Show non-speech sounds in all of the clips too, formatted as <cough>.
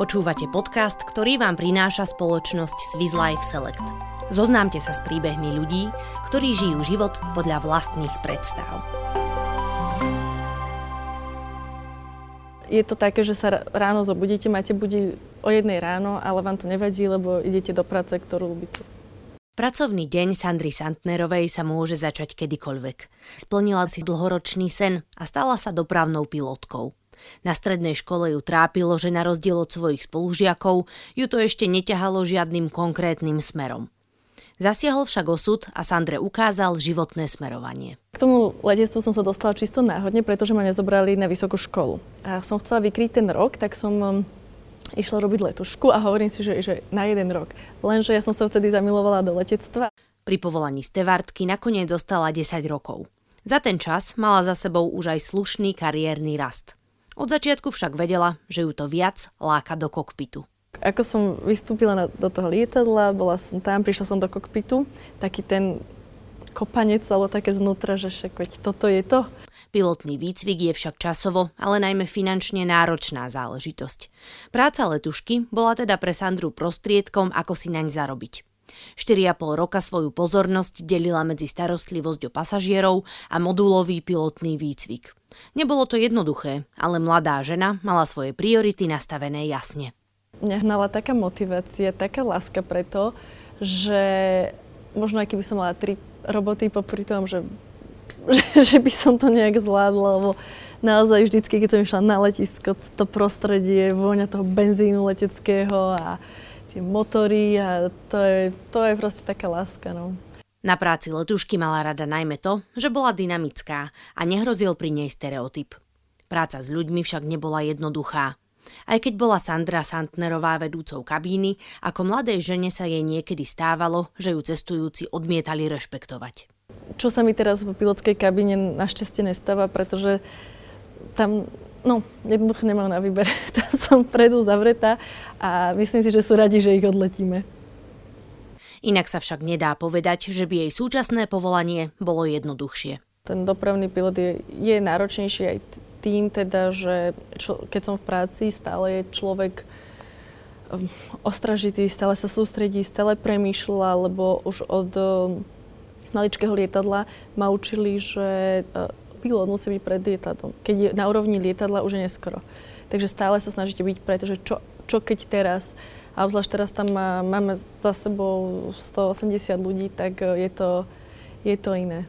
Počúvate podcast, ktorý vám prináša spoločnosť Swiss Life Select. Zoznámte sa s príbehmi ľudí, ktorí žijú život podľa vlastných predstav. Je to také, že sa ráno zobudíte, máte budí o jednej ráno, ale vám to nevadí, lebo idete do práce, ktorú ľúbite. Pracovný deň Sandry Santnerovej sa môže začať kedykoľvek. Splnila si dlhoročný sen a stala sa dopravnou pilotkou. Na strednej škole ju trápilo, že na rozdiel od svojich spolužiakov ju to ešte neťahalo žiadnym konkrétnym smerom. Zasiahol však osud a Sandre ukázal životné smerovanie. K tomu letectvu som sa dostala čisto náhodne, pretože ma nezobrali na vysokú školu. A som chcela vykryť ten rok, tak som um, išla robiť letušku a hovorím si, že, že na jeden rok. Lenže ja som sa vtedy zamilovala do letectva. Pri povolaní stevartky nakoniec zostala 10 rokov. Za ten čas mala za sebou už aj slušný kariérny rast. Od začiatku však vedela, že ju to viac láka do kokpitu. Ako som vystúpila na, do toho lietadla, bola som tam, prišla som do kokpitu, taký ten kopanec alebo také znútra, že však veď toto je to. Pilotný výcvik je však časovo, ale najmä finančne náročná záležitosť. Práca letušky bola teda pre Sandru prostriedkom, ako si naň zarobiť. 4,5 roka svoju pozornosť delila medzi starostlivosť o pasažierov a modulový pilotný výcvik. Nebolo to jednoduché, ale mladá žena mala svoje priority nastavené jasne. Mňa hnala taká motivácia, taká láska preto, že možno aj keby som mala tri roboty popri tom, že, <laughs> že, že by som to nejak zvládla, lebo naozaj vždycky, keď som išla na letisko, to prostredie, vôňa toho benzínu leteckého a tie motory a to je, to je proste taká láska. No. Na práci letušky mala rada najmä to, že bola dynamická a nehrozil pri nej stereotyp. Práca s ľuďmi však nebola jednoduchá. Aj keď bola Sandra Santnerová vedúcou kabíny, ako mladej žene sa jej niekedy stávalo, že ju cestujúci odmietali rešpektovať. Čo sa mi teraz v pilotskej kabíne našťastie nestáva, pretože tam No, jednoducho nemám na výber. <laughs> Tam som predu zavretá a myslím si, že sú radi, že ich odletíme. Inak sa však nedá povedať, že by jej súčasné povolanie bolo jednoduchšie. Ten dopravný pilot je, je náročnejší aj tým teda, že čo, keď som v práci, stále je človek um, ostražitý, stále sa sústredí, stále premýšľa, lebo už od um, maličkého lietadla ma učili, že uh, pilot musí byť pred lietadlom. Keď je na úrovni lietadla, už je neskoro. Takže stále sa snažíte byť, pretože čo, čo keď teraz a obzvlášť teraz tam má, máme za sebou 180 ľudí, tak e, je to, je to iné.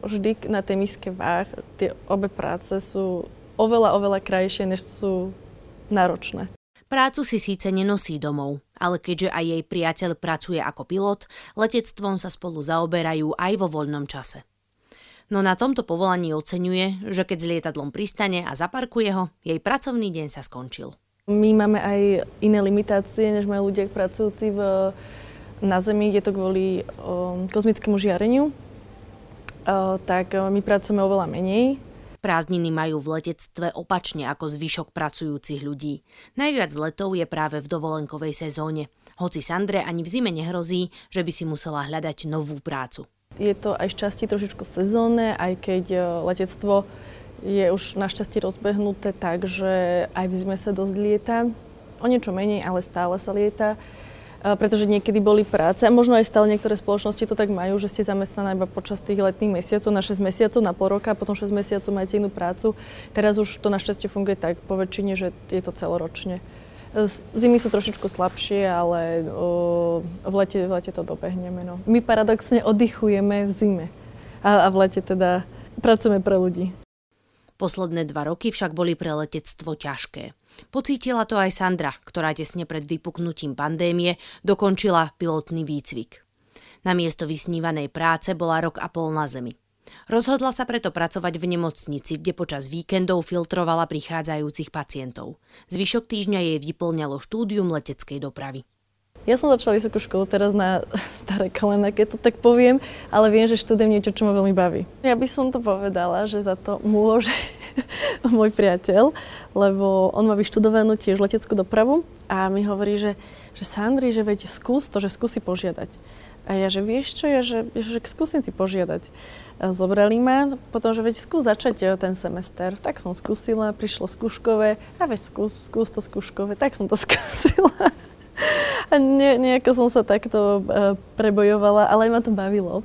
Vždy na tej miske váh tie obe práce sú oveľa, oveľa krajšie, než sú náročné. Prácu si síce nenosí domov, ale keďže aj jej priateľ pracuje ako pilot, letectvom sa spolu zaoberajú aj vo voľnom čase. No na tomto povolaní oceňuje, že keď s lietadlom pristane a zaparkuje ho, jej pracovný deň sa skončil. My máme aj iné limitácie, než majú ľudia pracujúci v, na Zemi. Je to kvôli o, kozmickému žiareniu. O, tak my pracujeme oveľa menej. Prázdniny majú v letectve opačne ako zvyšok pracujúcich ľudí. Najviac letov je práve v dovolenkovej sezóne. Hoci Sandre ani v zime nehrozí, že by si musela hľadať novú prácu. Je to aj z časti trošičku sezónne, aj keď letectvo je už našťastie rozbehnuté tak, že aj v zime sa dosť lieta. O niečo menej, ale stále sa lieta. Pretože niekedy boli práce a možno aj stále niektoré spoločnosti to tak majú, že ste zamestnaná iba počas tých letných mesiacov, na 6 mesiacov, na pol roka a potom 6 mesiacov máte inú prácu. Teraz už to našťastie funguje tak po väčšine, že je to celoročne. Zimy sú trošičku slabšie, ale v, lete, v lete to dobehneme. No. My paradoxne oddychujeme v zime a, a v lete teda pracujeme pre ľudí. Posledné dva roky však boli pre letectvo ťažké. Pocítila to aj Sandra, ktorá tesne pred vypuknutím pandémie dokončila pilotný výcvik. Na miesto vysnívanej práce bola rok a pol na zemi. Rozhodla sa preto pracovať v nemocnici, kde počas víkendov filtrovala prichádzajúcich pacientov. Zvyšok týždňa jej vyplňalo štúdium leteckej dopravy. Ja som začala vysokú školu teraz na <laughs> staré kolena, keď to tak poviem, ale viem, že študujem niečo, čo ma veľmi baví. Ja by som to povedala, že za to môže <laughs> môj priateľ, lebo on má vyštudovanú tiež leteckú dopravu a mi hovorí, že, že Sandri, že veď skús to, že skúsi požiadať. A ja, že vieš čo, ja, že, že skúsim si požiadať. Zobrali ma, potom, že veď skús začať ten semester. Tak som skúsila, prišlo skúškové, a veď skús, skús to skúškové, tak som to <laughs> skúsila. A ne, nejako som sa takto uh, prebojovala, ale ma to bavilo.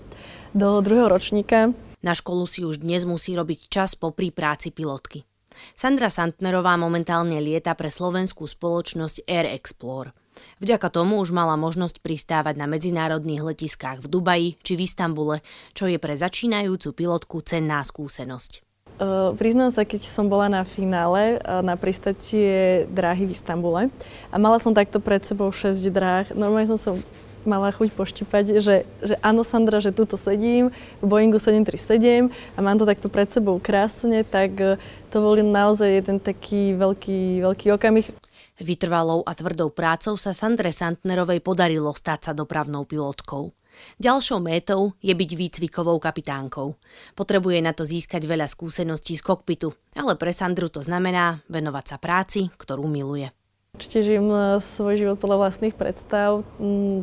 Do druhého ročníka. Na školu si už dnes musí robiť čas po práci pilotky. Sandra Santnerová momentálne lieta pre slovenskú spoločnosť Air Explore. Vďaka tomu už mala možnosť pristávať na medzinárodných letiskách v Dubaji či v Istambule, čo je pre začínajúcu pilotku cenná skúsenosť. Uh, priznám sa, keď som bola na finále uh, na pristatie dráhy v Istambule a mala som takto pred sebou 6 dráh. Normálne som sa mala chuť poštípať, že, že áno Sandra, že tuto sedím v Boeingu 737 a mám to takto pred sebou krásne, tak uh, to bol naozaj jeden taký veľký, veľký okamih. Vytrvalou a tvrdou prácou sa Sandre Santnerovej podarilo stať sa dopravnou pilotkou. Ďalšou métou je byť výcvikovou kapitánkou. Potrebuje na to získať veľa skúseností z kokpitu, ale pre Sandru to znamená venovať sa práci, ktorú miluje. Určite žijem e, svoj život podľa vlastných predstav,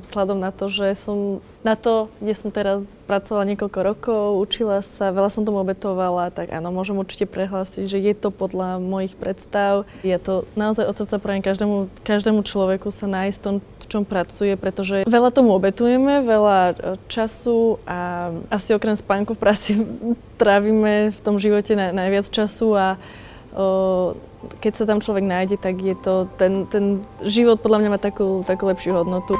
vzhľadom na to, že som na to, kde som teraz pracovala niekoľko rokov, učila sa, veľa som tomu obetovala, tak áno, môžem určite prehlásiť, že je to podľa mojich predstav. Je to naozaj od srdca prajem každému, každému človeku sa nájsť tom, v čom pracuje, pretože veľa tomu obetujeme, veľa e, času a asi okrem spánku v práci <laughs> trávime v tom živote najviac času a keď sa tam človek nájde, tak je to, ten, ten život podľa mňa má takú, takú lepšiu hodnotu.